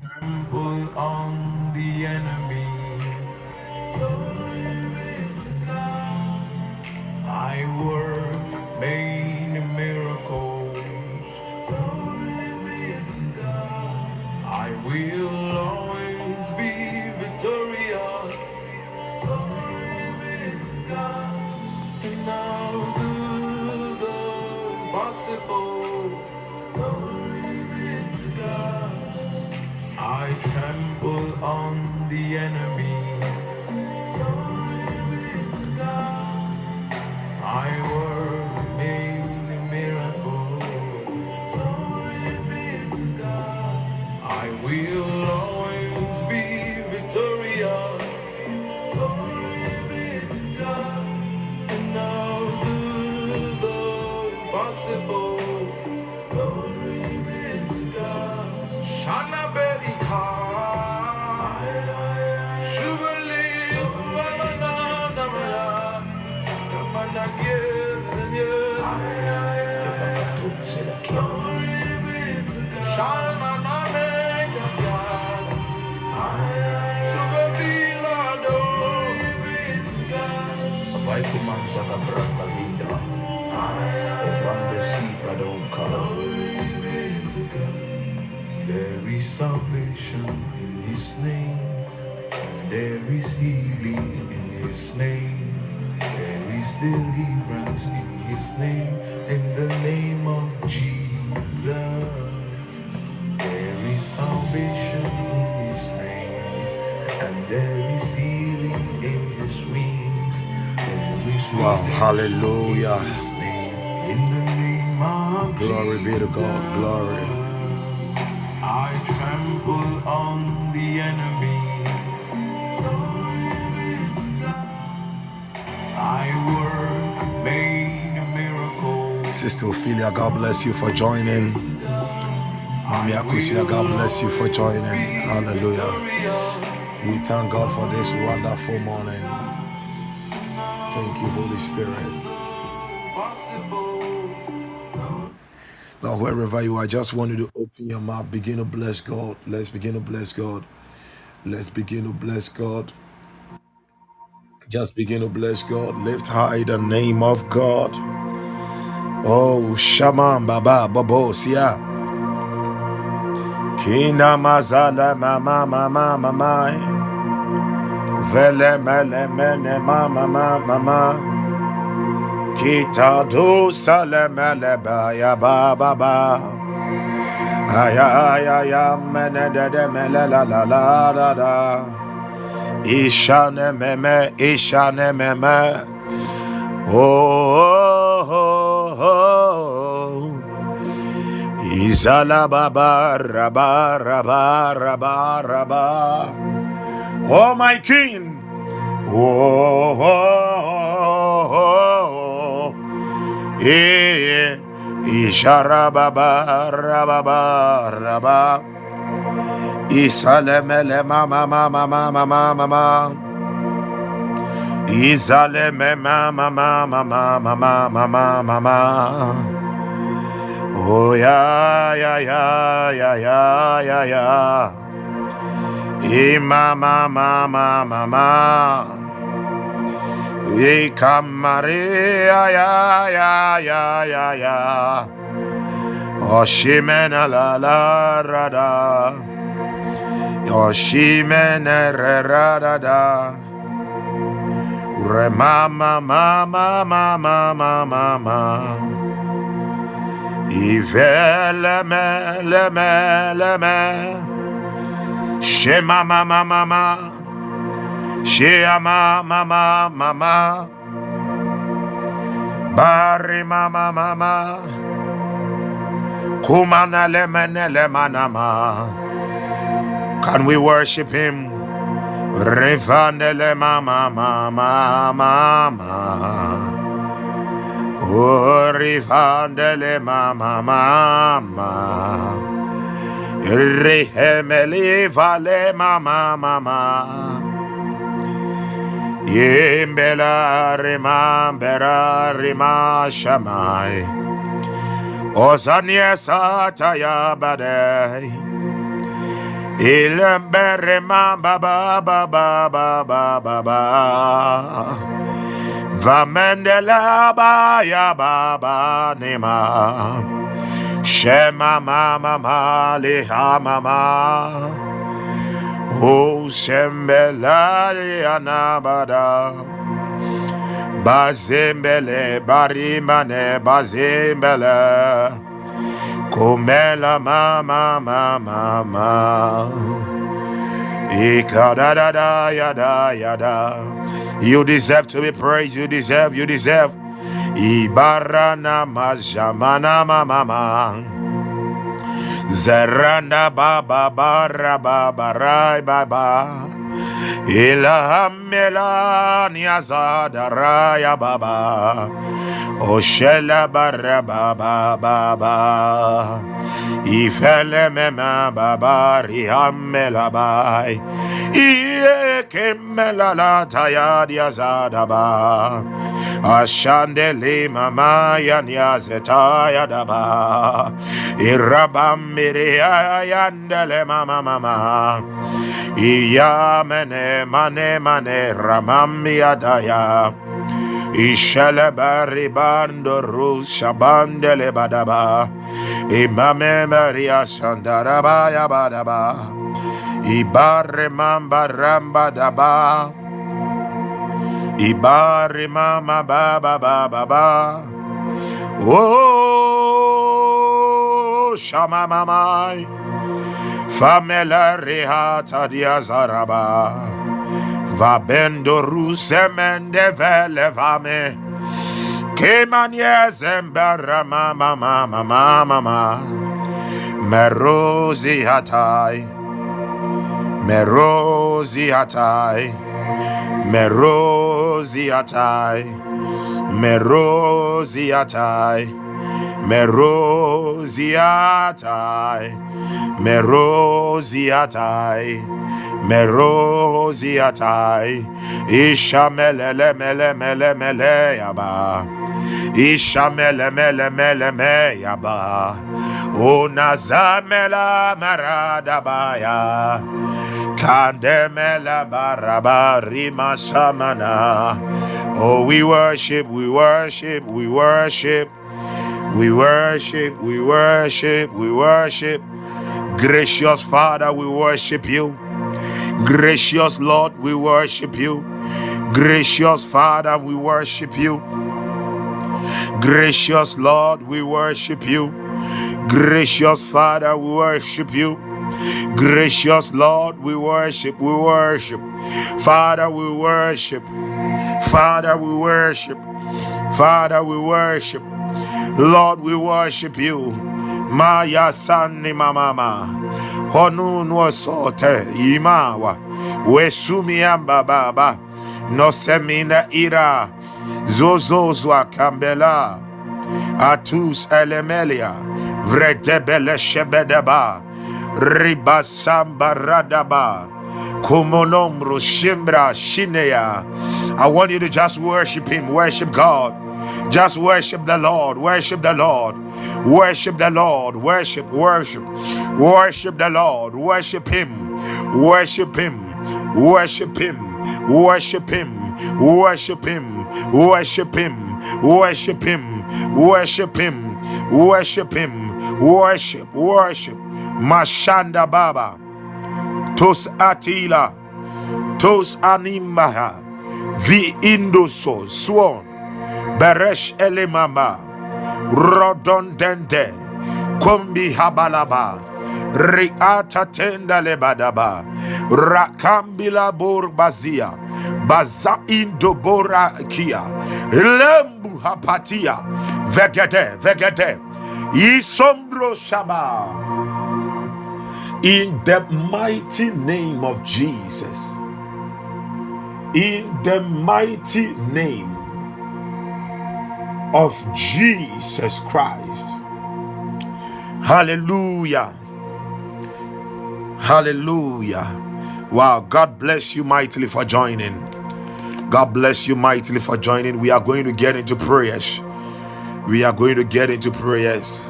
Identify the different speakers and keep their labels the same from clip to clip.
Speaker 1: trample on the enemy. There is salvation in His name. There is healing in His name. There is deliverance in His name. In the name of Jesus. There is salvation in His name. And there is healing in His wings. There is
Speaker 2: Wow, hallelujah.
Speaker 1: in His name. In the name of
Speaker 2: Glory be to God, glory.
Speaker 1: Trample on the enemy. Glory be to God. I work made miracles.
Speaker 2: Sister Ophelia, God bless you for joining. Mami Akusia, God bless you for joining. Hallelujah. We thank God for this wonderful morning. Thank you, Holy Spirit. Now, wherever you are, I just want to your mouth, begin to bless God. Let's begin to bless God. Let's begin to bless God. Just begin to bless God. Lift high the name of God. Oh, Shaman Baba Babo Sia. Kina Mazala Mama Mama Mama. Vele Mele Mene Mama Mama Mama. Kita Do Mele Ba Ya Ba Ba Ba. Ay ay ay ay de de mele la la la la la. Ishane meme, ishane meme. Oh, oh, oh, oh. Izala baba raba raba raba raba. Oh my king. Oh, oh, oh, oh. Yeah, yeah. Ishara baba raba. Isalemele mama mama mama mama. Izaleme mama mama mama mama mama. Oh ya ya ya ya ya ya ya. Imama mama mama mama. Ikamaria ya ya ya ya mama mama mama mama. Mama mama. Shea mama mama mama. Bari mama mama. Kumana lemene lemanama. Can we worship him? Revandele mama mama mama. Oh, rivandele mama mama. Rehemeli vale mama mama. Yimbela remambera rima shamai. Ozanie sataya badei. Ilembe remamba ba ba ba ba ba ba ba. ba. Vamendela ba ya ba ba nema. Shema ma ma ma liha ma. O sembela anabada. Bazembele barimane bazembele. Komela mama mama mama. Ikadada yada yada. You deserve to be praised. You deserve. You deserve. Ibarana majamana mama. Zeranda baba bara baba rai baba. Ilahamela niazada raya baba. Oshela bara baba baba. Ifele mema baba rihamela bai. Iye kemelala tayadia zadaba. Ashandele mama yanya zetaya daba. irabamiri miria yandele mama mama. Iya mene mane mane ramamia daya. İşeleberi bando rusa bandele badaba. İmame Maria sandaraba ya badaba. Ibare mamba ramba daba. Ibare mama baba baba ba. Oh, shama mamai. Famela rehata diazaraba. Va bendo ruse mende vele vame. Che manie zembara mama mama mama mama. Merosi hatai. Meroziatai, Meroziatai, Meroziatai hatai. Merosi hatai. Merosi hatai. Merosi hatai. Merosi hatai. Isha mele mele mele mele yaba. Isha mele mele mele me yaba. Unazamela maradabaya. Kandemela baraba rima samana. Oh, we worship, we worship, we worship. We worship, we worship, we worship. Gracious Father, we worship you. Gracious Lord, we worship you. Gracious Father, we worship you. Gracious Lord, we worship you. Gracious Father, we worship you. Gracious Lord, we worship, we worship. Father, we worship. Father, we worship. Father, we worship. Lord, we worship you. Maya Sani Mama. Honu no sote imawa. Wesumiamba baba. No semina ira. Zozozwa kambela. Atus elemelia. Vredebele shebedeba. Ribasamba radaba. Kumonomro shimbra shineya. I want you to just worship him, worship God. Just worship the Lord, worship the Lord, worship the Lord, worship, worship, worship the Lord, worship him, worship him, worship him, worship him, worship him, worship him, worship him, worship him, worship him, worship, worship. Mashanda Baba, Tos Atila, Tos Animaha, Vi Indoso, Swan. Beresh Elemama Rodondende Kombi Habalaba. Riata Tenda Lebadaba. Rakambila Borbazia Baza Indobora Kia Lembu Hapatia. Vegede Vegede. Isombro Shaba. In the mighty name of Jesus. In the mighty name of Jesus Christ. Hallelujah. Hallelujah. Wow. God bless you mightily for joining. God bless you mightily for joining. We are going to get into prayers. We are going to get into prayers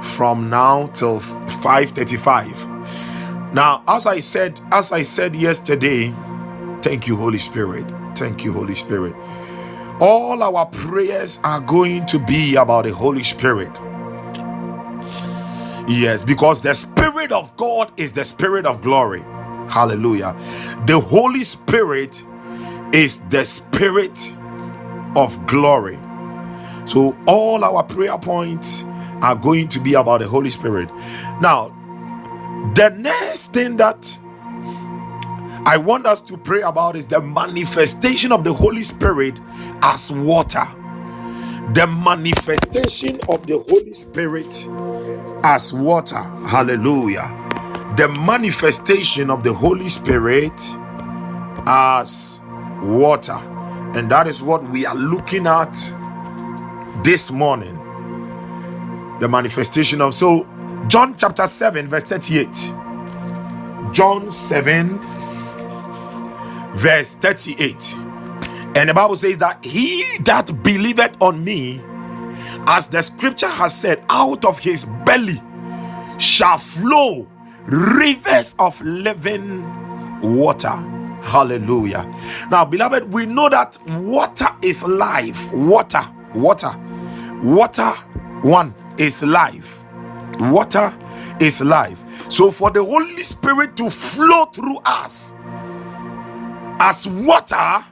Speaker 2: from now till 5:35. Now, as I said, as I said yesterday, thank you, Holy Spirit. Thank you, Holy Spirit. All our prayers are going to be about the Holy Spirit. Yes, because the Spirit of God is the Spirit of glory. Hallelujah. The Holy Spirit is the Spirit of glory. So, all our prayer points are going to be about the Holy Spirit. Now, the next thing that I want us to pray about is the manifestation of the Holy Spirit as water. The manifestation of the Holy Spirit as water. Hallelujah. The manifestation of the Holy Spirit as water. And that is what we are looking at this morning. The manifestation of so John chapter 7, verse 38. John 7, verse 38. And the Bible says that he that believeth on me, as the scripture has said, out of his belly shall flow rivers of living water. Hallelujah. Now, beloved, we know that water is life. Water, water, water, one is life. Water is life. So, for the Holy Spirit to flow through us as water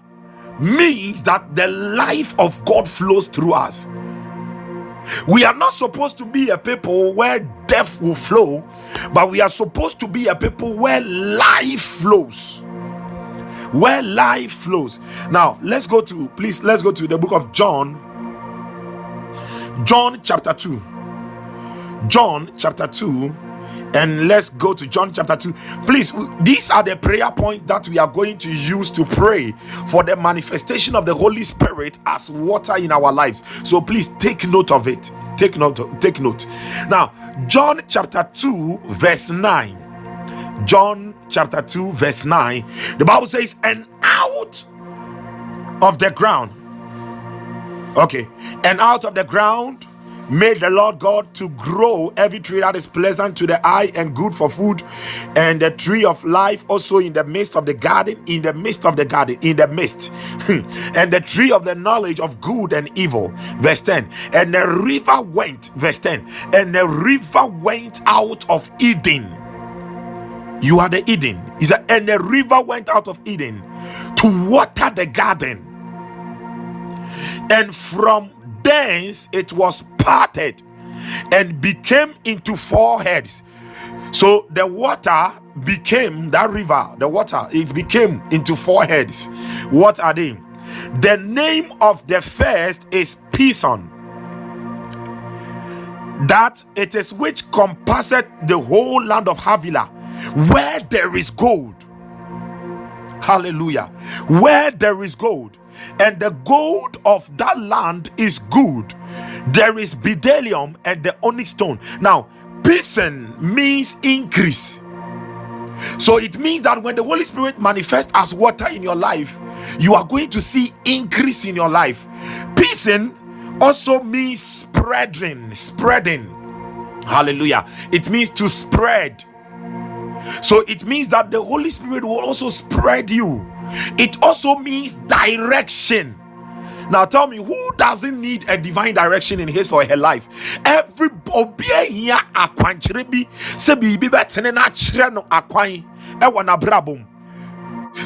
Speaker 2: means that the life of God flows through us. We are not supposed to be a people where death will flow, but we are supposed to be a people where life flows. Where life flows. Now, let's go to, please, let's go to the book of John, John chapter 2. John chapter 2 and let's go to John chapter 2. Please, these are the prayer points that we are going to use to pray for the manifestation of the Holy Spirit as water in our lives. So please take note of it. Take note, take note. Now, John chapter 2, verse 9. John chapter 2, verse 9. The Bible says, and out of the ground. Okay, and out of the ground made the Lord God to grow every tree that is pleasant to the eye and good for food, and the tree of life also in the midst of the garden, in the midst of the garden, in the midst, and the tree of the knowledge of good and evil. Verse 10. And the river went, verse 10, and the river went out of Eden. You are the Eden. He said, and the river went out of Eden to water the garden. And from thence it was parted and became into four heads. So the water became that river, the water, it became into four heads. What are they? The name of the first is Pison. That it is which compasseth the whole land of Havilah, where there is gold. Hallelujah. Where there is gold and the gold of that land is good. There is bdellium and the onyx stone. Now, pison means increase. So it means that when the Holy Spirit manifests as water in your life, you are going to see increase in your life. Pison also means spreading, spreading. Hallelujah. It means to spread. So it means that the Holy Spirit will also spread you it also means direction. Now tell me who doesn't need a divine direction in his or her life? Every obia here akwankyere bi sɛ biribi bɛtene na akyerɛ no akwan.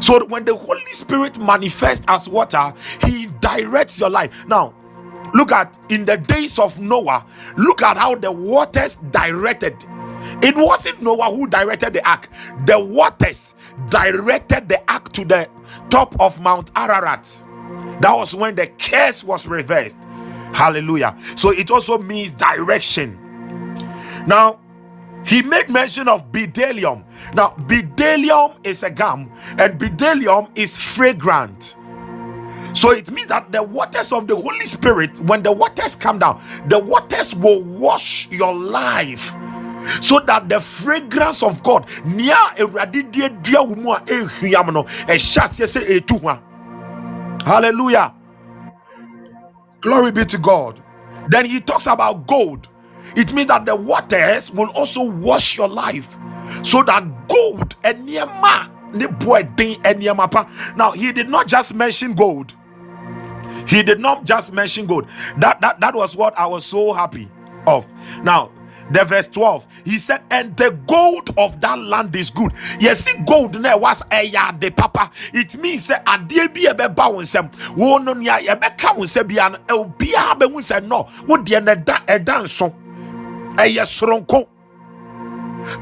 Speaker 2: So when the Holy Spirit manifests as water, he directs your life. Now, look at in the days of Noah, look at how the waters directed. It wasn't Noah who directed the ark, the waters directed the ark to the top of Mount Ararat. That was when the curse was reversed. Hallelujah. So it also means direction. Now, he made mention of bdellium. Now, bdellium is a gum, and bdellium is fragrant. So it means that the waters of the Holy Spirit, when the waters come down, the waters will wash your life so that the fragrance of God near hallelujah. Glory be to God. Then he talks about gold. It means that the waters will also wash your life. So that gold and niema now he did not just mention gold. He did not just mention gold. That that, that was what i was so happy of. Now the verse 12 he said and the gold of that land is good. Yes gold na was a de papa. It means eh, say adeɛ bi ɛbɛba wo nsɛm. Wo no nea yɛbɛka wo nsɛ bia no obiara bɛhu sɛ no wo deɛ no ɛda ɛda nso. Ɛyɛ soronko.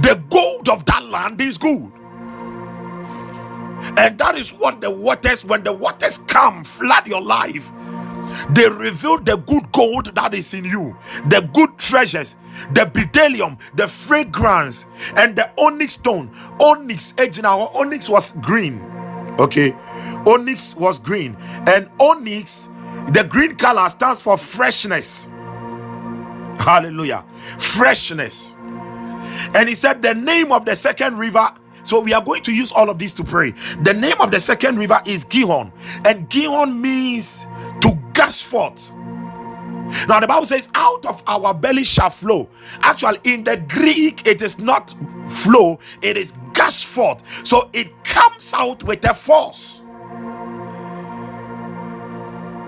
Speaker 2: The gold of that land is good. And that is what the waters when the waters come flood your life they reveal the good gold that is in you, the good treasures, the bdellium, the fragrance, and the onyx stone. Onyx, now onyx was green. Okay, onyx was green, and onyx, the green color stands for freshness. Hallelujah, freshness. And he said, The name of the second river so we are going to use all of this to pray. The name of the second river is Gihon, and Gihon means gush forth. Now, the Bible says, out of our belly shall flow. Actually, in the Greek, it is not flow, it is gush forth. So it comes out with a force.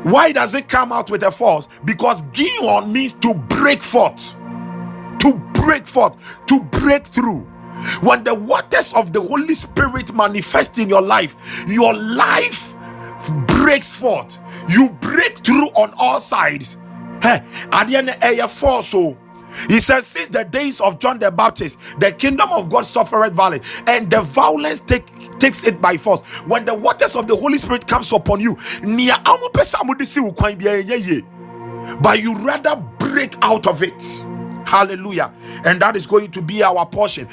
Speaker 2: Why does it come out with a force? Because Gihon means to break forth, to break forth, to break through. When the waters of the Holy Spirit manifest in your life, your life breaks forth you break through on all sides. At eh, force. So he says, since the days of John the Baptist, the kingdom of God suffered violence, and the violence take, takes it by force. When the waters of the Holy Spirit comes upon you, but you rather break out of it. Hallelujah. And that is going to be our portion.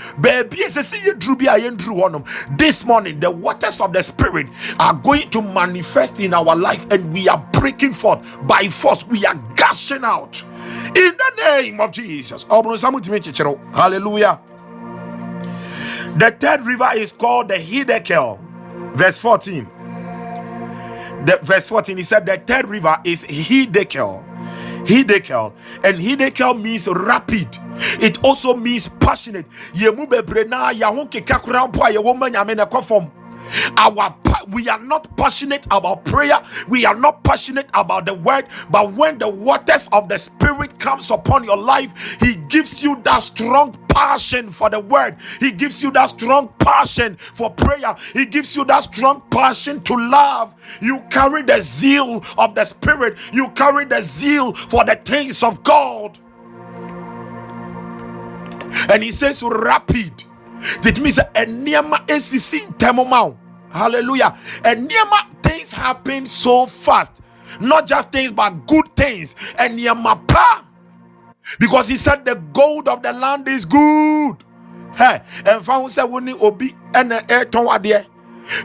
Speaker 2: This morning, the waters of the Spirit are going to manifest in our life, and we are breaking forth by force. We are gushing out in the name of Jesus. Oh, oh, hallelujah. The third river is called the Hiddekel. Verse 14. The, verse 14, he said, The third river is Hiddekel. Hiddekel. And Hiddekel means rapid. It also means passionate. Yemu bebre na ya ho keka kura mpo a ye manyame na kwafom our we are not passionate about prayer. We are not passionate about the word. But when the waters of the spirit comes upon your life he gives you that strong passion for the word. He gives you that strong passion for prayer. He gives you that strong passion to love. You carry the zeal of the spirit. You carry the zeal for the things of god. And he says rapid. That means a nneɛma esisi ntɛm ma hallelujah. And nneɛma things happen so fast. Not just things but good things. And pa because he said the gold of the land is good. Hey and found say woni obi ɛna ɛtɔn adeɛ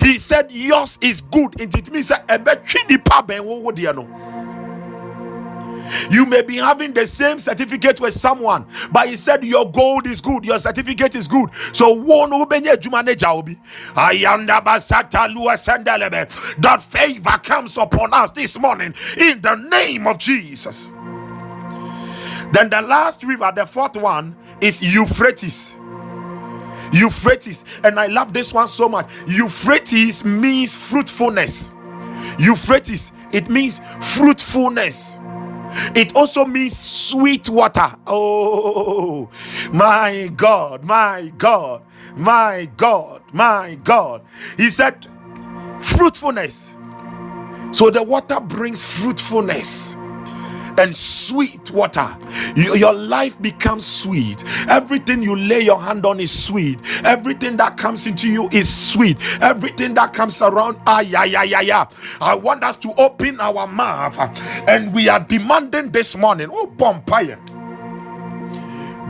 Speaker 2: he said yours is good. It means that ɛbɛtwi nipa bɛn wo wo deɛ no. You may be having the same certificate with someone, but he said your gold is good, your certificate is good. So one that favor comes upon us this morning in the name of Jesus. Then the last river, the fourth one, is Euphrates. Euphrates, and I love this one so much. Euphrates means fruitfulness. Euphrates, it means fruitfulness. It also means sweet water. Oh, my God, my God, my God, my God. He said, fruitfulness. So the water brings fruitfulness and sweet water. your life becomes sweet. Everything you lay your hand on is sweet. Everything that comes into you is sweet. Everything that comes around, ah, yeah, yeah, yeah, yeah. I want us to open our mouth and we are demanding this morning. Oh, Pompire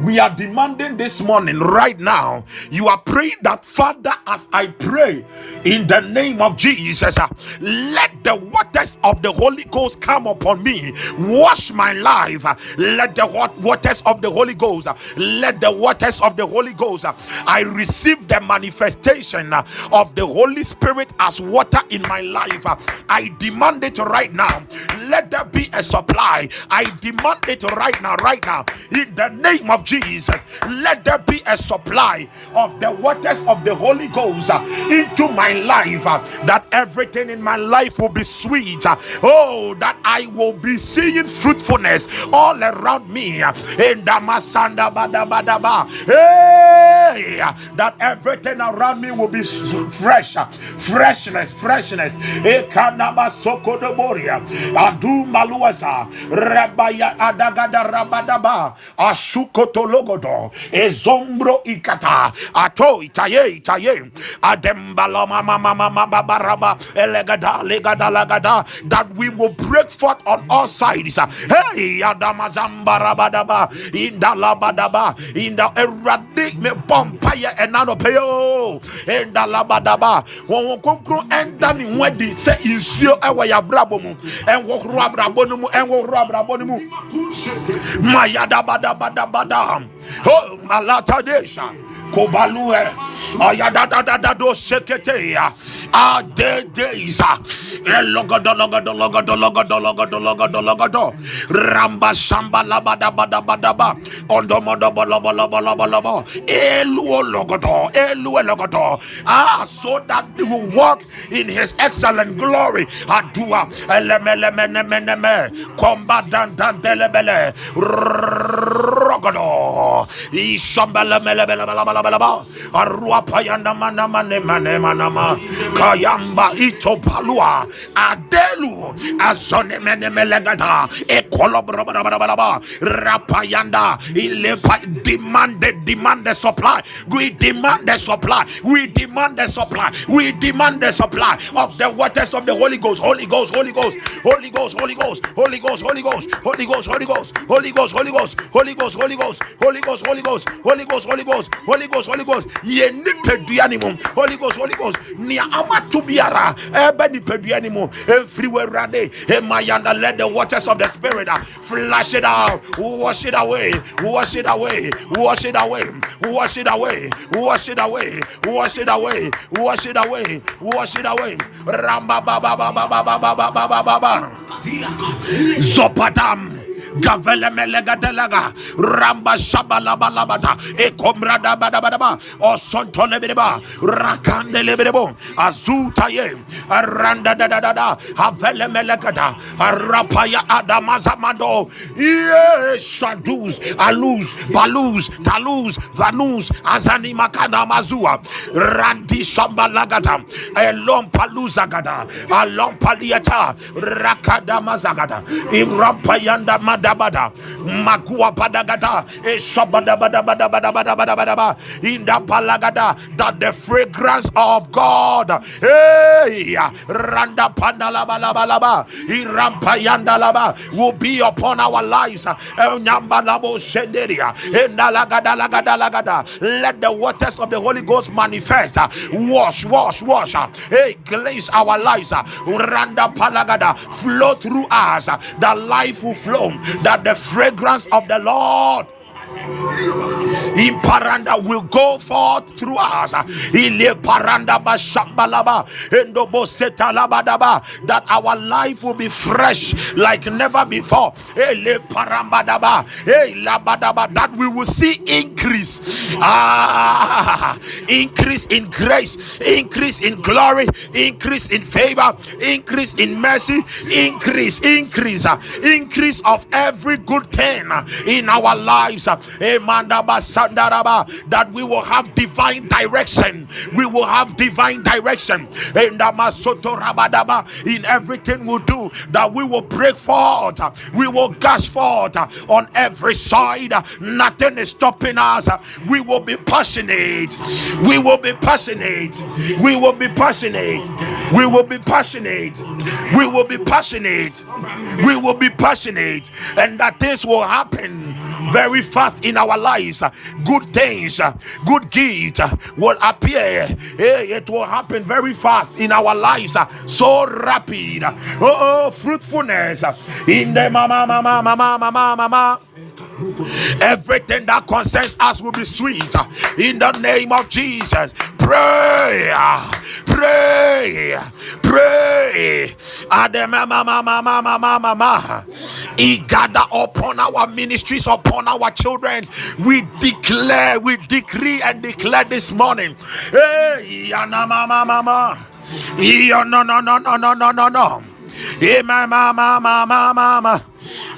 Speaker 2: we are demanding this morning, right now. You are praying that, Father, as I pray in the name of Jesus, uh, let the waters of the Holy Ghost come upon me, wash my life. Let the waters of the Holy Ghost, uh, let the waters of the Holy Ghost, uh, I receive the manifestation of the Holy Spirit as water in my life. I demand it right now. let there be a supply. I demand it right now, right now, in the name of Jesus. Let there be a supply of the waters of the Holy Ghost uh, into my life, uh, that everything in my life will be sweet. Uh, oh, that I will be seeing fruitfulness all around me. In the Masanda Badabadaba. Hey, that everything around me will be fresh, freshness, freshness. Ekanaba Sokodoboria. Adu Maluasa. Rabaya Adagada Rabadaba atologodo ezombro ikata ato itaye itaye adembala mama mama mama baraba elegada legada lagada that we will break forth on all sides. Hey adamazambarabadaba indalabadaba inda erade me bompire enanopeyo indalabadaba wɔn kɔnkɔn ɛnda ne ho adi sɛ nsuo ɛwɔ yɛ abrabɔ mu. Eh, Ɛnwɔhoro abrabɔ no mu. Eh, Ɛnwɔhoro abrabɔ no mu. Mayadabadabadabada Oh, Malatadesha. Kobalue. Ayadadadado seketeya. Ah, de deza. Elogado logado logado logado logado logado logado. Ramba samba labada bada bada ba. Ondomodo bolo bolo bolo bolo Elu Eluo Elu Eluo. Ah, so that we will walk in His excellent glory. Adua. Elemele mene mene me. Combat rogodo ishambele melebele balabalaba arua payanda mana manama kayamba ito palua. Adelu. Azone mene melegada ekolobra rapayanda ilepa demand the demand the supply. We demand the supply. We demand the supply. We demand the supply of the waters of the Holy Ghost Holy Ghost. Holy Ghost Holy Ghost. Holy Ghost Holy Ghost. Holy Ghost Holy Ghost. Holy Ghost Holy Ghost. Holy Ghost Holy Ghost. Holy Ghost Holy Ghost Holy Ghost Holy Ghost Holy Ghost Holy Ghost Holy Ghost yɛ nipadua ne mu Holy Ghost Holy Ghost nea amato biara ɛbɛ nipadua ne mu efiri wɔ awurade emayanda let the waters of the spirit uh, flash it out wash it away wash it away wash it away wash it away wash it away wash it away wash it away wash it away ramba ba ba ba ba ba ba ba ba ba ba zopadam Gavele melega delaga. Ramba shabalaba labata. Ekomra da bada bada ba. Osonto lebedeba. Rakande lebedebo. Azuta ye. Aranda da da da da. Havele melegada. Arapaya adamazamando. Yes, shaduz aluz baluz taluz vanuz, Azani makana mazua. Randi shambalagada. Elom paluzagada. Alom paliata. Rakadamazagada. yanda mada badabada makua eshabadabadabadabadabadabadabadaba eh, in the palagada that the fragrance of God hey randa pandalabalabalaba irampayandalaba will be upon our lives. Nyambalabo shenderia eh, endalagadalagadalagada let the waters of the Holy Ghost manifest. Wash wash wash. Hey cleanse our lives. Randa palagada flow through us. The life will flow that the fragrance of the Lord in paranda will go forth through us. Ile paranda bashambalaba that our life will be fresh like never before. Ele parambadaba labadaba that we will see increase. Ah, increase in grace, increase in glory, increase in favor, increase in mercy, increase, increase, increase of every good thing in our lives that we will have divine direction. We will have divine direction in everything we do, that we will break forth, we will gush forth on every side. Nothing is stopping us. We will be passionate. We will be passionate. We will be passionate. We will be passionate. We will be passionate. We will be passionate. And that this will happen very fast in our lives. Good things, good gifts will appear. Eh, it will happen very fast in our lives. So rapid. Oh, oh fruitfulness in the mama, mama, mama, mama, mama. Everything that concerns us will be sweet in the name of Jesus. Pray, pray, pray. He gather upon our ministries, upon our children. We declare, we decree and declare this morning. Hey, no no no no no no no no. Hey, mama mama mama mama.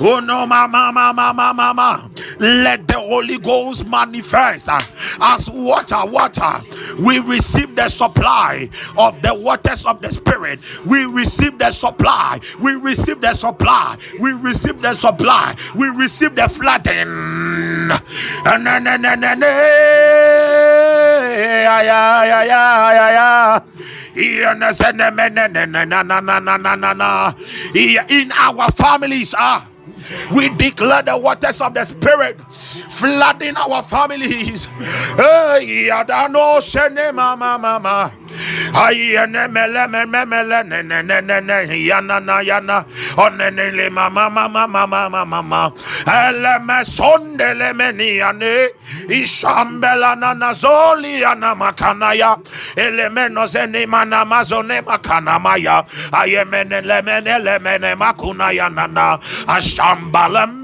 Speaker 2: Oh no, mama, mama, mama. Let the Holy Ghost manifest uh, as water, water. We receive the supply of the waters of the Spirit. We receive the supply. We receive the supply. We receive the supply. We receive the flooding. In our families, ah. We declare the waters of the Spirit flooding our families. Hey, Mama Mama.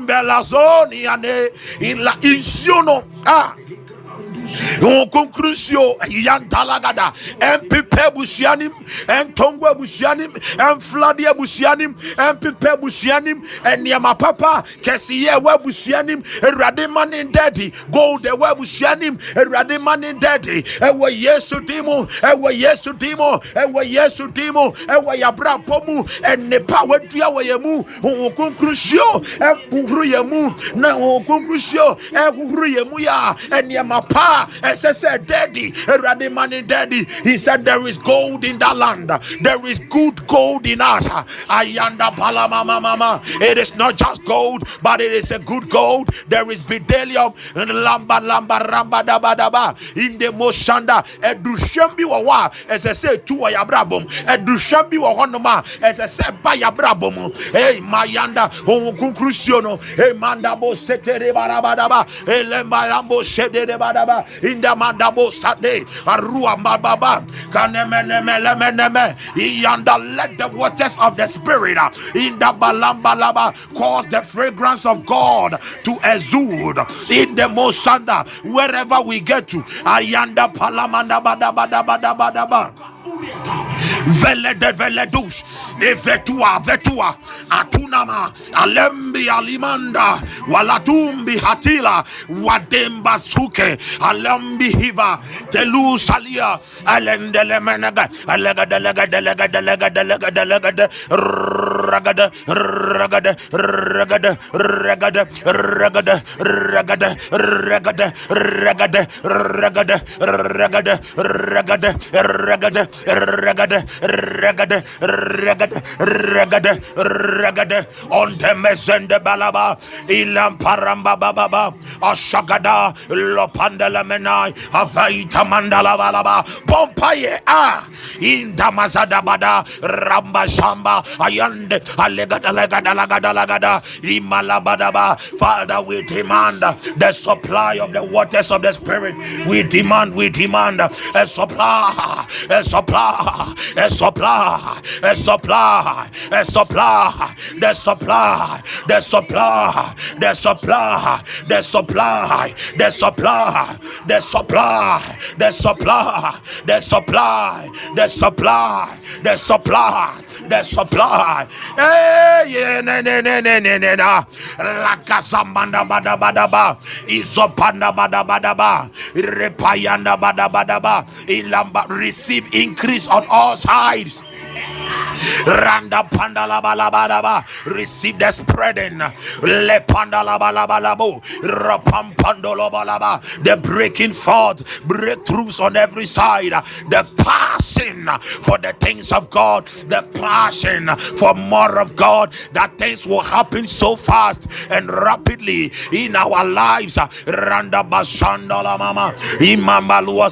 Speaker 2: Mbelazoni ane in la insiono ah nkonkurusuo ya ntalagada mpepe abusua busianim, ntongo abusua nim mfulade abusua busianim. mpepe abusua nim nneɛma papa kɛseyɛ ɛwɔ abusua nim awurade ma ne ndɛdi gold ɛwɔ abusua nim awurade ma ne ndɛdi ɛwɔ yesu din mu ɛwɔ yesu din mu ɛwɔ yesu din mu ɛwɔ yabrabɔ mu nnepa wadua wɔ yɛn mu nkonkurusuo ɛhuhuru yɛn mu na nkonkurusuo ɛhuhuru yɛn ɛsɛ sɛ daddy ma ne daddy he said there is gold in that land. There is good gold in us. Ayanda palama mama it is not just gold but it is a good gold. There is bidelium. And lamba lamba ramba daba daba in the moshanda eduhwem bi wɔ hɔ a ɛsɛ sɛ etu wɔ yabrabɔ mu eduhwem bi wɔ hɔ nom a ɛsɛ sɛ ba yabrabɔ mu hey mayanda ohun kunkuru sio no hey manda bo setere barabadaba elemba lambo shedere badaba inda mandabo sade arua mababa kanemenemenemeneme yanda let the waters of the spirit uh, in the balambalaba cause the fragrance of God to exude. In the mosanda wherever we get to ayanda palamanda bada bada bada bada bada vele de vele dus vetua. Vetua atunama alembi alimanda. Walatumbi hatila. Wademba suke. Alembi hiva. Telu salia alendele menega alega delega delega delega delega delega de ragada ragada ragada ragada ragada ragada ragada ragada ragada ragada ragada ragada ragada regade regade regade regade on the mesende balaba ilam paramba baba ashagada lopandela menai avaita mandala balaba pompaye ah in damazada bada ramba shamba ayande father we demand the supply of the waters of the spirit we demand we demand a supply a supply a supply, a supply, a supply, the supply, the supply, the supply, the supply, the supply, the supply, the supply, the supply, the supply, the supply, the supply. Eh, Lakasambanda badabadaba, Izopanda badabadaba, Repayanda badabadaba, Ilamba, receive increase on all sides. Randa pandala balabadaba. Receive the spreading. Le pandala balabalabo. Rapam pandolo balaba. The breaking forth. Breakthroughs on every side. The passion for the things of God. The passion for more of God. That things will happen so fast and rapidly in our lives. Randa bashandala mama. Imambalua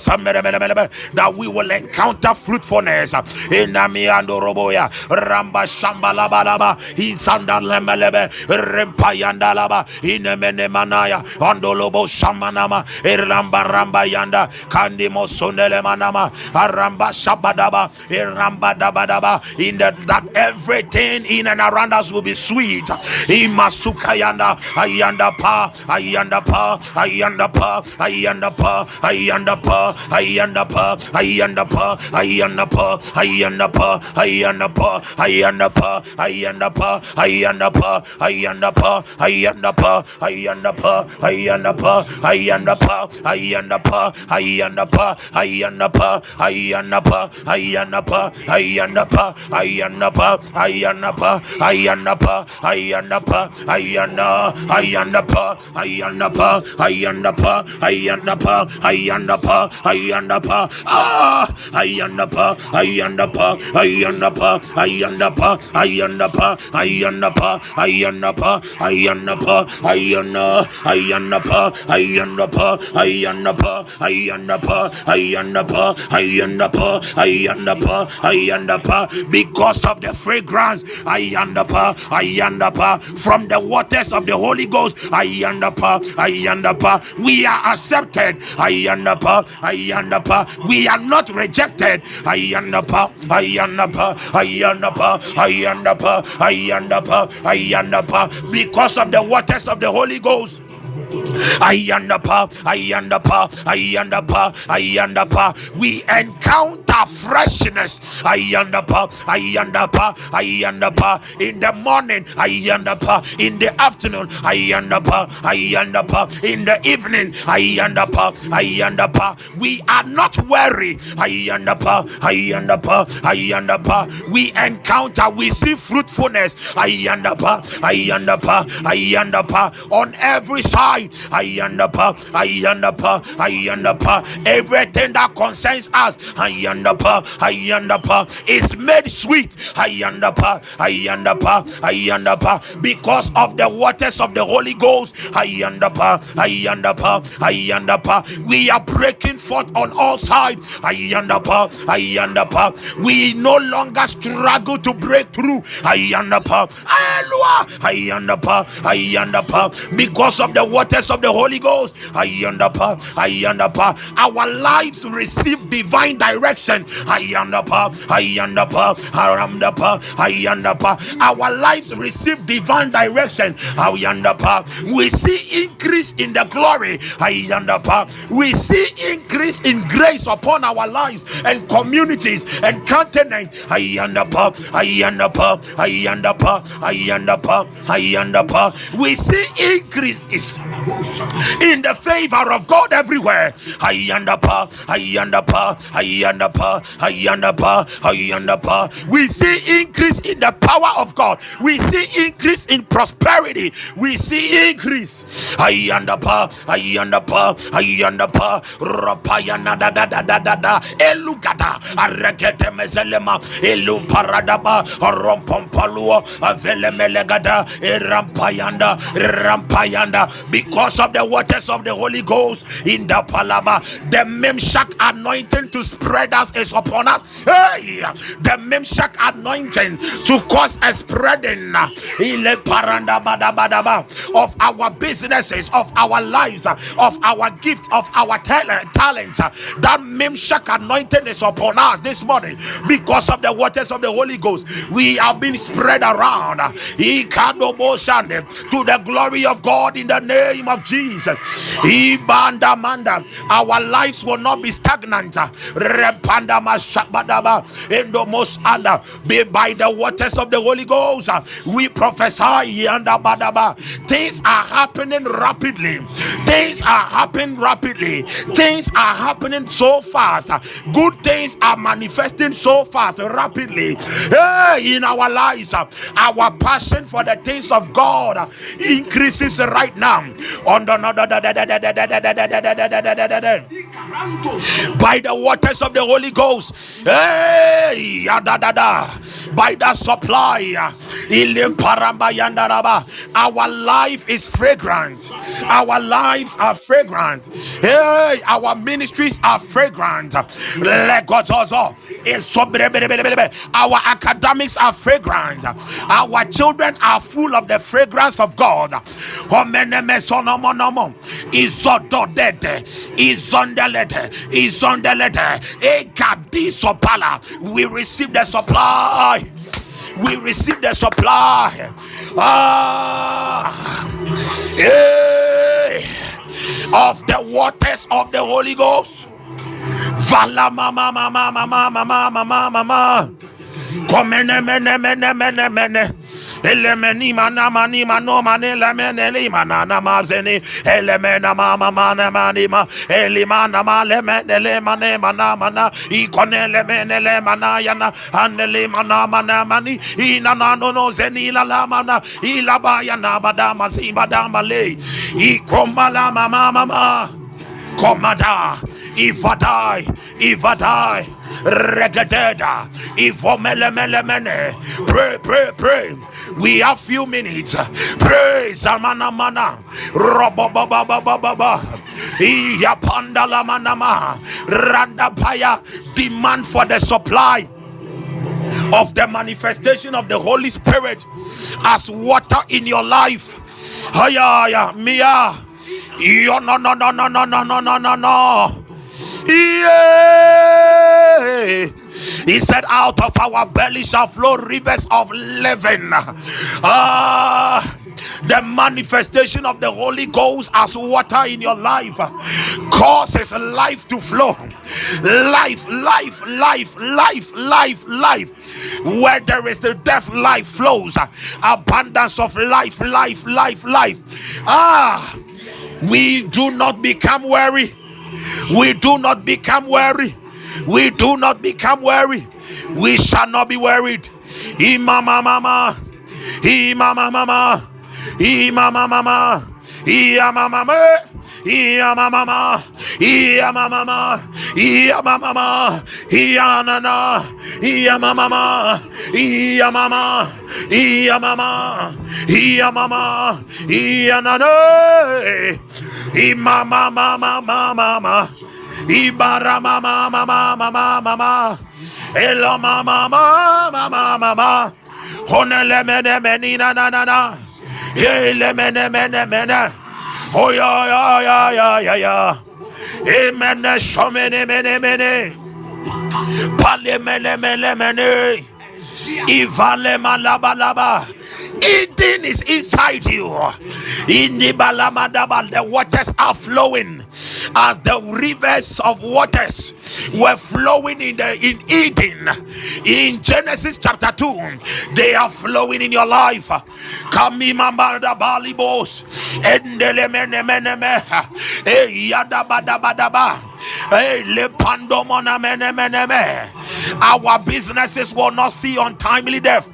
Speaker 2: that we will encounter fruitfulness. In Namiando robo Hallelujah. Ramba Shambalabalaba. Isanda Lemelebe. Rempayandalaba. Inemene Manaya. Andolobo Shamanama. Iramba Ramba Yanda. Kandimo Sundele Manama. Aramba Shabadaba. Iramba Dabadaba. In the, that everything in and around us will be sweet. Imasukayanda. Ayanda Pa. Ayanda Pa. Ayanda Pa. Ayanda Pa. Ayanda Pa. Ayanda Pa. Ayanda Pa. Ayanda Pa. Ayanda Pa. Ayanda Pa. Ayanda Pa. Ayanda Pa. Ayanda Pa. Ayanda Pa. Ayanda Pa. Ayanda Pa. Ayanda Pa. Ayanda Pa. Ayanda Pa. Ayanda Pa. Ayanda Pa. Ayanda Pa. Ayanda Pa. Ayanda Pa. Ayanda Pa. Ayanda Pa. Ayanda Pa. Ayanda Pa. Ayanda. Ayanda Pa. Ayanda Pa. Ayanda Pa. Ayanda Pa. Ayanda Pa. Ayanda Pa. Ah. Ayanda Pa. Ayanda Pa. Ayanda Pa. Ayanda Pa. Ayanda Pa. Ayanda Pa. Ayanda Pa. Ayanda Pa. Ayanda. Ayanda Pa. Ayanda Pa. Ayanda Pa. Ayanda Pa. Ayanda Pa. Ayanda Pa. Ayanda Pa. Ayanda Pa. Because of the fragrance, Ayanda Pa. Ayanda Pa. From the waters of the Holy Ghost, Ayanda Pa. Ayanda Pa. We are accepted. Ayanda Pa. Ayanda Pa. We are not rejected. Ayanda Pa. Ayanapa, I, Ayanapa, Ayanapa, Ayanapa, because of the waters of the Holy Ghost. Ayandapa, Ayandapa, Ayandapa, Ayandapa. We encounter freshness. Ayandapa, Ayandapa, Ayandapa. In the morning, Ayandapa. In the afternoon, Ayandapa, Ayandapa. In the evening, Ayandapa, Ayandapa. We are not weary. Ayandapa, Ayandapa, Ayandapa. We encounter, we see fruitfulness. Ayandapa, Ayandapa, Ayandapa. On every side, Ayandapa, Ayandapa, Ayandapa. Everything that concerns us, Ayandapa, Ayandapa, is made sweet. Ayandapa, Ayandapa, Ayandapa, because of the waters of the Holy Ghost. Ayandapa, Ayandapa, Ayandapa. We are breaking forth on all sides. Ayandapa, Ayandapa. We no longer struggle to break through. Ayandapa, Elua, Ayandapa, Ayandapa, because of the waters of the Holy Ghost. Ayandapa, Ayandapa. Our lives receive divine direction. Ayandapa, Ayandapa, Aramdapa, Ayandapa. Our lives receive divine direction. Ayandapa. We see increase in the glory. Ayandapa. We see increase in grace upon our lives and communities and continent. Ayandapa, Ayandapa, Ayandapa, Ayandapa, Ayandapa. We see increase in the favor of God everywhere. Ayandapa, Ayandapa, Ayandapa, Ayandapa, Ayandapa. We see increase in the power of God. We see increase in prosperity. We see increase. Ayandapa, Ayandapa, Ayandapa, Rapayana da da da da da da, Elugada, Arekete Mezelema, Elum Paradaba, Rompompaluo, Avelemelegada, Rampayanda, Rampayanda, because of the waters of the Holy Ghost in the Palama, the Mimshach anointing to spread us is upon us. Hey, the Mimshach anointing to cause a spreading of our businesses, of our lives, of our gifts, of our talent, talents. That Mimshach anointing is upon us this morning because of the waters of the Holy Ghost. We have been spread around to the glory of God in the name of Jesus. Ibanda manda, our lives will not be stagnant. Repanda mashabadaba, endomos anda, be by the waters of the Holy Ghost. We prophesy yanda badaba. Things are happening rapidly. Things are happening rapidly. Things are happening so fast. Good things are manifesting so fast, rapidly. Hey, in our lives, our passion for the things of God increases right now. By the waters of the Holy Ghost. Hey. By the supply. Our life is fragrant. Our lives are fragrant. Hey, our ministries are fragrant. Our academics are fragrant. Our children are full of the fragrance of God. We receive the supply. We receive the supply. Ah, yeah, of the waters of the Holy Ghost. Vala mama mama mama mama mama mama. Komene mene mene mene mene. Elemeni mana mani mano mane lemene li mana na mazeni elemena mama mana mani ma elimana ma lemene le mane mana mana ikone lemene le mana yana anele mana mana mani ina na no no zeni la la mana ila ba yana badama zimba dama le ikomba la mama mama komada Ivadai, Ivadai, Regadeda, Ivomelemene. Pray, pray, pray. We have few minutes. Praise Amana Mana. Randapaya. Demand for the supply of the manifestation of the Holy Spirit as water in your life. Hayaya, Mia. Yo, no, no, no, no, no, no, no, no, no, no. Yeah. He said, Out of our belly shall flow rivers of living. Ah. The manifestation of the Holy Ghost as water in your life causes life to flow. Life, life, life, life, life, life. Where there is the death, life flows. Abundance of life, life, life, life. Ah, we do not become weary we do not become weary. We do not become weary. We shall not be worried. Imama mama. Imama mama. Imama mama. Imama mama. Yamamama, yamamama, yamamama, yanana, yamamama, yamama, yamama, yamama, yanana, imama, mama, mama, ibara, mama, mama, mama, mama, elo, mama, mama, mama, honele, mene, menina, na, na, na, ele, mene, mene, mene, mene, Oh yeah, yeah, yeah, yeah, yeah, yeah. Amen. Shomene, me. mene. Pale, mene, mene, mene. Ivale, malaba, laba. laba. Eden is inside you. In the Balamadabal, the waters are flowing as the rivers of waters were flowing in the in Eden. In Genesis chapter 2, they are flowing in your life. Kamimamada balibos. Endelemenemeneme. Yada bada bada ba. Our businesses will not see untimely death.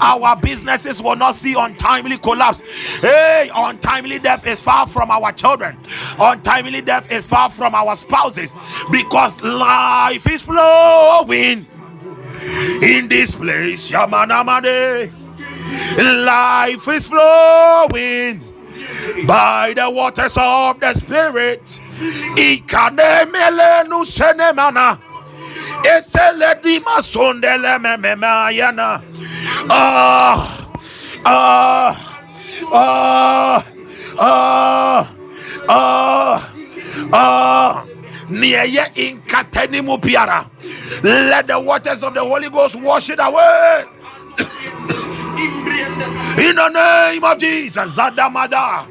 Speaker 2: Our businesses will not see untimely collapse. Hey, untimely death is far from our children. Untimely death is far from our spouses because life is flowing in this place. Yamanamade. Life is flowing by the waters of the Spirit. Ikanemelenu senemana. Esele di masondele mememayana. Ah, ah, ah, ah, ah, ah. Nieye inkateni mupiara. Let the waters of the Holy Ghost wash it away. In the name of Jesus, Zadamada,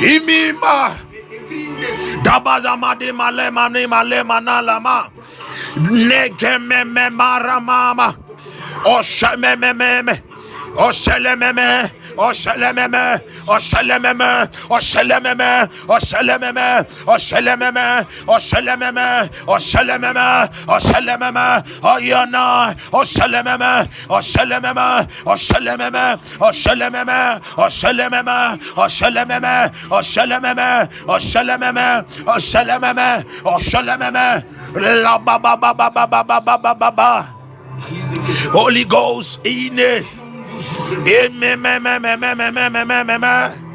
Speaker 2: Imima, Tabazamadi malema ni malema na lama. Negememe maramama. me me. Oshalememe, Oshalememe, Oshalememe, Oshalememe, Oshalememe, Oshalememe, Oshalememe, Oshalememe, Oyana, Oshalememe, Oshalememe, Oshalememe, Oshalememe, Oshalememe, Oshalememe, Oshalememe, Oshalememe, Oshalememe, Oshalememe, La ba ba ba ba ba ba ba ba ba ba. Holy Ghost, ine. Me me me me me me la ma.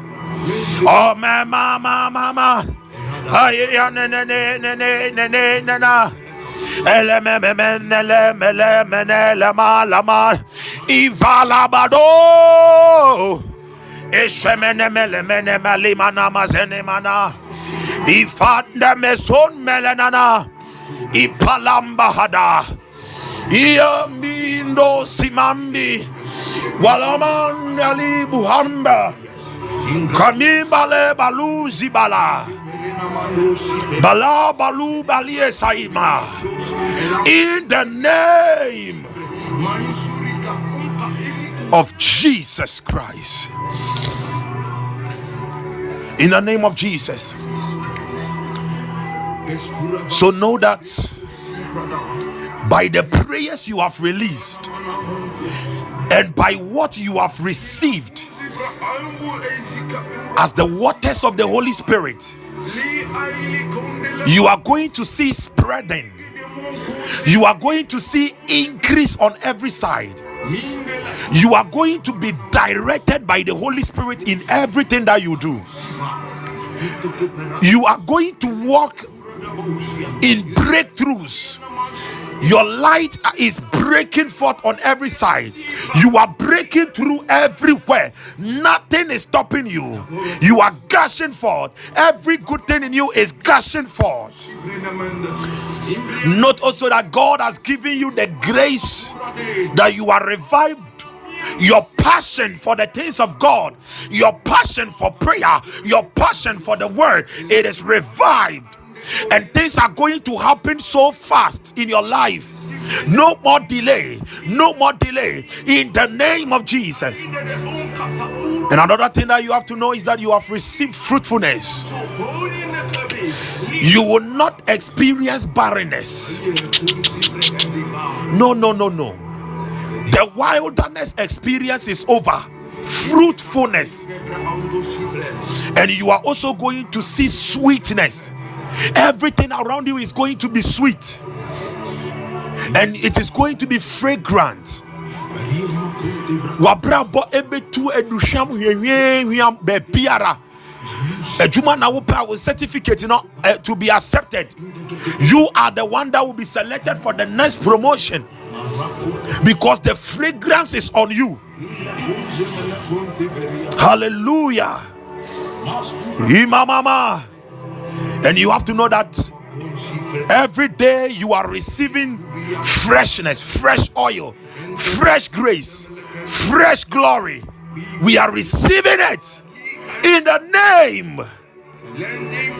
Speaker 2: Hada. Iambindo simambi. Walamanda li buhamba. Kamibale. Bala balu balie saima. In the name of Jesus Christ. In the name of Jesus. So know that by the prayers you have released and by what you have received as the waters of the Holy Spirit, you are going to see spreading. You are going to see increase on every side. You are going to be directed by the Holy Spirit in everything that you do. You are going to walk in breakthroughs. Your light is breaking forth on every side. You are breaking through everywhere. Nothing is stopping you. You are gushing forth. Every good thing in you is gushing forth. Note also that God has given you the grace that you are revived your passion for the things of God, your passion for prayer, your passion for the word, it is revived. And things are going to happen so fast in your life. No more delay, no more delay in the name of Jesus. And another thing that you have to know is that you have received fruitfulness. You will not experience barrenness. No, no, no, no. The wilderness experience is over. Fruitfulness. And you are also going to see sweetness. Everything around you is going to be sweet. And it is going to be fragrant. wabrabɔ ebetu eduhwam na wopɛ wo certificate uh, to be accepted. You are the one that will be selected for the next promotion. Because the fragrance is on you. Hallelujah. Imamama and you have to know that every day you are receiving freshness fresh oil fresh grace fresh glory we are receiving it in the name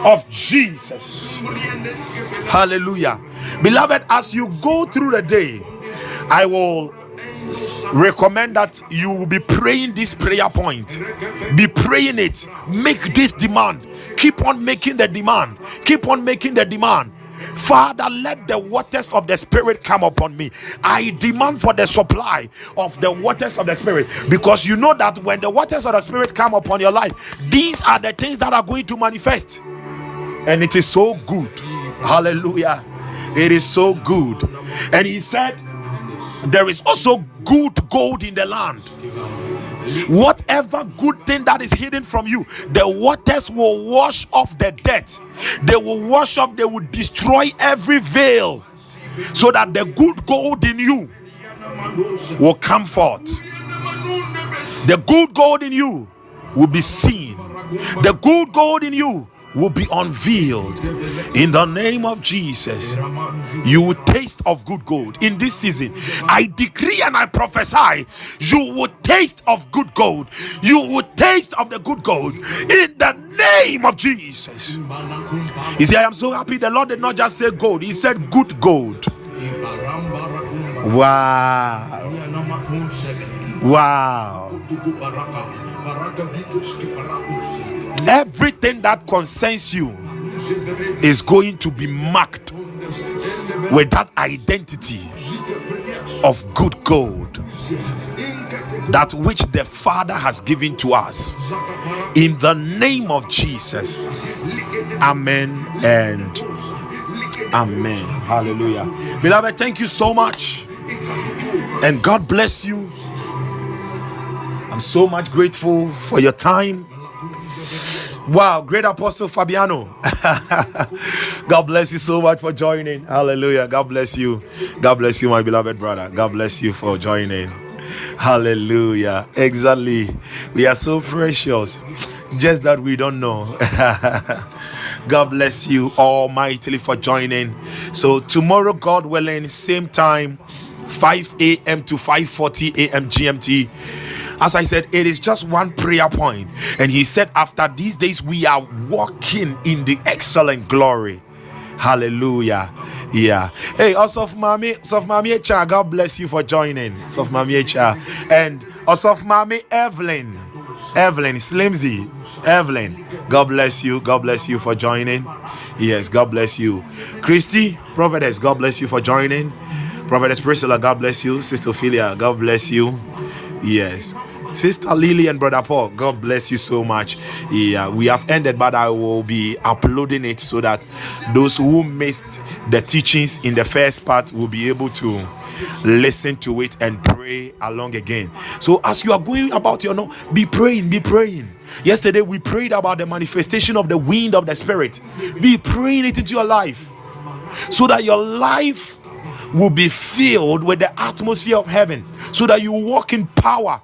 Speaker 2: of Jesus. Hallelujah. Beloved, as you go through the day, I will recommend that you will be praying this prayer point. Be praying it. Make this demand. Keep on making the demand. Keep on making the demand. Father, let the waters of the Spirit come upon me. I demand for the supply of the waters of the Spirit because you know that when the waters of the Spirit come upon your life, these are the things that are going to manifest. And it is so good. Hallelujah. It is so good. And he said, There is also good gold in the land. Whatever good thing that is hidden from you, the waters will wash off the debt. They will wash off, they will destroy every veil so that the good gold in you will come forth. The good gold in you will be seen. The good gold in you will be unveiled in the name of Jesus. You will taste of good gold in this season. I decree and I prophesy you will taste of good gold. You will taste of the good gold in the name of Jesus. You see, I am so happy the Lord did not just say gold, He said good gold. Wow. Wow. Everything that concerns you is going to be marked with that identity of good gold that which the father has given to us. In the name of jesus. Amen and amen. Hallelujah. Beloved thank you so much. And god bless you. I'm so much grateful for your time Wow, great apostle Fabiano. God bless you so much for joining. Hallelujah. God bless you. God bless you, my beloved brother. God bless you for joining. Hallelujah. Exactly. We are so precious. Just that we don't know. God bless you almightily for joining. So tomorrow, God willing, same time, 5 a.m. to 5:40 a.m. GMT as I said, it is just one prayer point. And he said, After these days, we are walking in the excellent glory. Hallelujah. Yeah. Hey, oh, Osof Mami, Osof Mami Echa, God bless you for joining. Osof Mami Echa. And oh, Osof Mami Evelyn. Evelyn Slimsy. Evelyn. God bless you. God bless you for joining. Yes, God bless you. Christy, Prophetess, God bless you for joining. Prophetess Priscilla, God bless you. Sister Ophelia, God bless you. Yes. Sister Lily and Brother Paul, God bless you so much. Yeah, we have ended, but I will be uploading it so that those who missed the teachings in the first part will be able to listen to it and pray along again. So, as you are going about your know, be praying, be praying. Yesterday, we prayed about the manifestation of the wind of the Spirit. Be praying it into your life so that your life will be filled with the atmosphere of heaven, so that you walk in power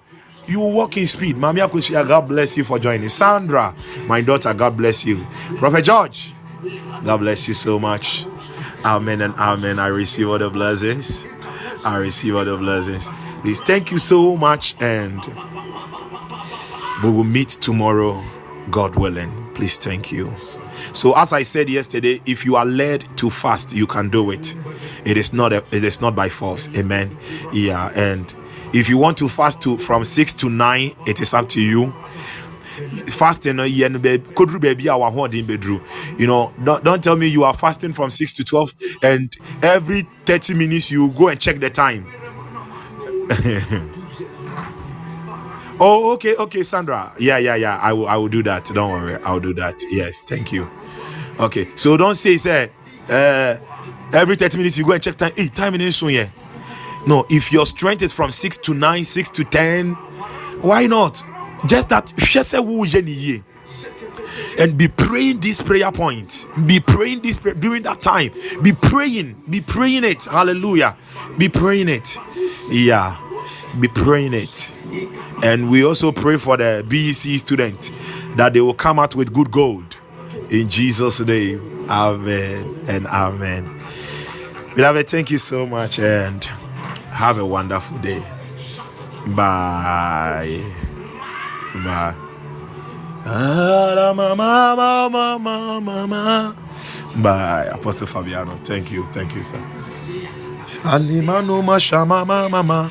Speaker 2: you walk in speed. Mami Akusia, God bless you for joining. Sandra, my daughter, God bless you. Prophet George, God bless you so much. Amen and amen. I receive all the blessings. I receive all the blessings. Please, thank you so much, and we will meet tomorrow, God willing. Please, thank you. So, as I said yesterday, if you are led to fast, you can do it. It is not a, it is not by force. Amen. Yeah, and if you want to fast to from 6 to 9 it is up to you. Fasting bedru you know don't, don't tell me you are fasting from 6 to 12 and every 30 minutes you go and check the time. Oh okay okay sandra. Yeah yeah yeah i will i will do that. Don't worry i'll do that. Yes thank you. Okay so don't say say uh every 30 minutes you go and check time. Hey time is soon yeah no, if your strength is from 6 to 9, 6 to 10, why not? Just that and be praying this prayer point. Be praying this prayer during that time. Be praying, be praying it. Hallelujah. Be praying it. Yeah, be praying it. And we also pray for the BEC students that they will come out with good gold in Jesus' name. Amen and amen. Beloved, thank you so much and have a wonderful day. Bye. Bye. Ah, Bye. Apostle Fabiano. Thank you. Thank you, sir. Alimano mama mama.